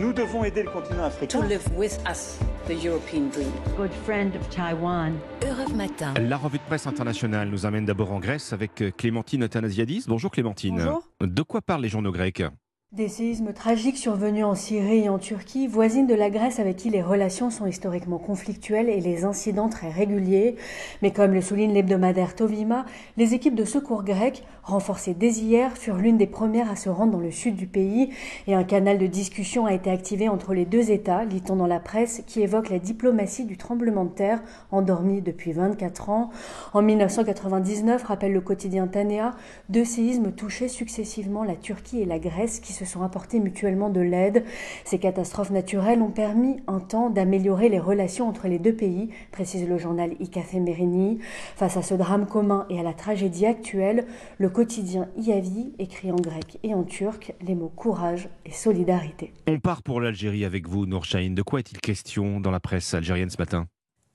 Nous devons aider le continent africain. To live with us, the European dream. Good friend of Taiwan. Europe Matin. La revue de presse internationale nous amène d'abord en Grèce avec Clémentine Athanasiadis. Bonjour Clémentine. Bonjour. De quoi parlent les journaux grecs? Des séismes tragiques survenus en Syrie et en Turquie, voisines de la Grèce avec qui les relations sont historiquement conflictuelles et les incidents très réguliers. Mais comme le souligne l'hebdomadaire Tovima, les équipes de secours grecs, renforcées dès hier, furent l'une des premières à se rendre dans le sud du pays et un canal de discussion a été activé entre les deux États, lit-on dans la presse, qui évoque la diplomatie du tremblement de terre endormi depuis 24 ans. En 1999, rappelle le quotidien Tanea, deux séismes touchaient successivement la Turquie et la Grèce se sont apportés mutuellement de l'aide. Ces catastrophes naturelles ont permis un temps d'améliorer les relations entre les deux pays, précise le journal Merini. Face à ce drame commun et à la tragédie actuelle, le quotidien Iavi écrit en grec et en turc les mots courage et solidarité. On part pour l'Algérie avec vous, Nourchahin. De quoi est-il question dans la presse algérienne ce matin?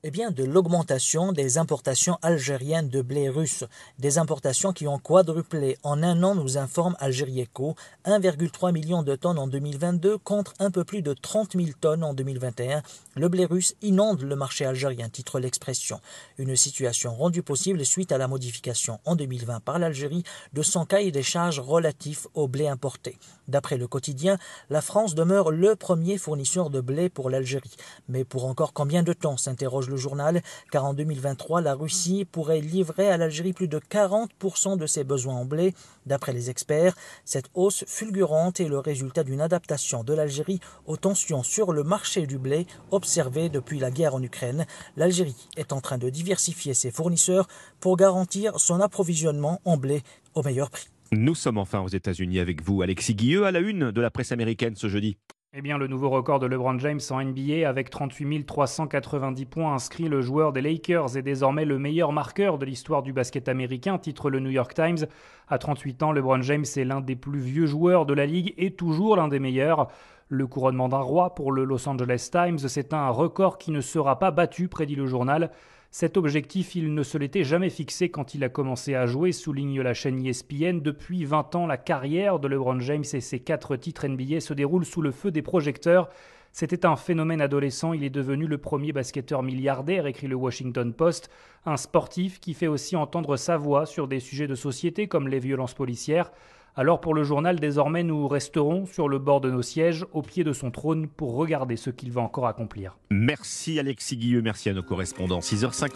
Eh bien, de l'augmentation des importations algériennes de blé russe, des importations qui ont quadruplé en un an, nous informe Algérieco, 1,3 million de tonnes en 2022 contre un peu plus de 30 000 tonnes en 2021. Le blé russe inonde le marché algérien, titre l'expression. Une situation rendue possible suite à la modification en 2020 par l'Algérie de son cahier des charges relatif au blé importé. D'après le quotidien, la France demeure le premier fournisseur de blé pour l'Algérie. Mais pour encore combien de temps s'interroge journal, car en 2023, la Russie pourrait livrer à l'Algérie plus de 40% de ses besoins en blé. D'après les experts, cette hausse fulgurante est le résultat d'une adaptation de l'Algérie aux tensions sur le marché du blé observées depuis la guerre en Ukraine. L'Algérie est en train de diversifier ses fournisseurs pour garantir son approvisionnement en blé au meilleur prix. Nous sommes enfin aux États-Unis avec vous, Alexis Guilleux, à la une de la presse américaine ce jeudi. Eh bien, le nouveau record de LeBron James en NBA avec 38 390 points inscrits, le joueur des Lakers est désormais le meilleur marqueur de l'histoire du basket américain, titre le New York Times. À 38 ans, LeBron James est l'un des plus vieux joueurs de la ligue et toujours l'un des meilleurs. Le couronnement d'un roi pour le Los Angeles Times, c'est un record qui ne sera pas battu, prédit le journal. Cet objectif, il ne se l'était jamais fixé quand il a commencé à jouer, souligne la chaîne ESPN. Depuis 20 ans, la carrière de LeBron James et ses quatre titres NBA se déroule sous le feu des projecteurs. C'était un phénomène adolescent, il est devenu le premier basketteur milliardaire, écrit le Washington Post, un sportif qui fait aussi entendre sa voix sur des sujets de société comme les violences policières. Alors pour le journal, désormais, nous resterons sur le bord de nos sièges, au pied de son trône, pour regarder ce qu'il va encore accomplir. Merci Alexis Guilleux, merci à nos correspondants. 6h50.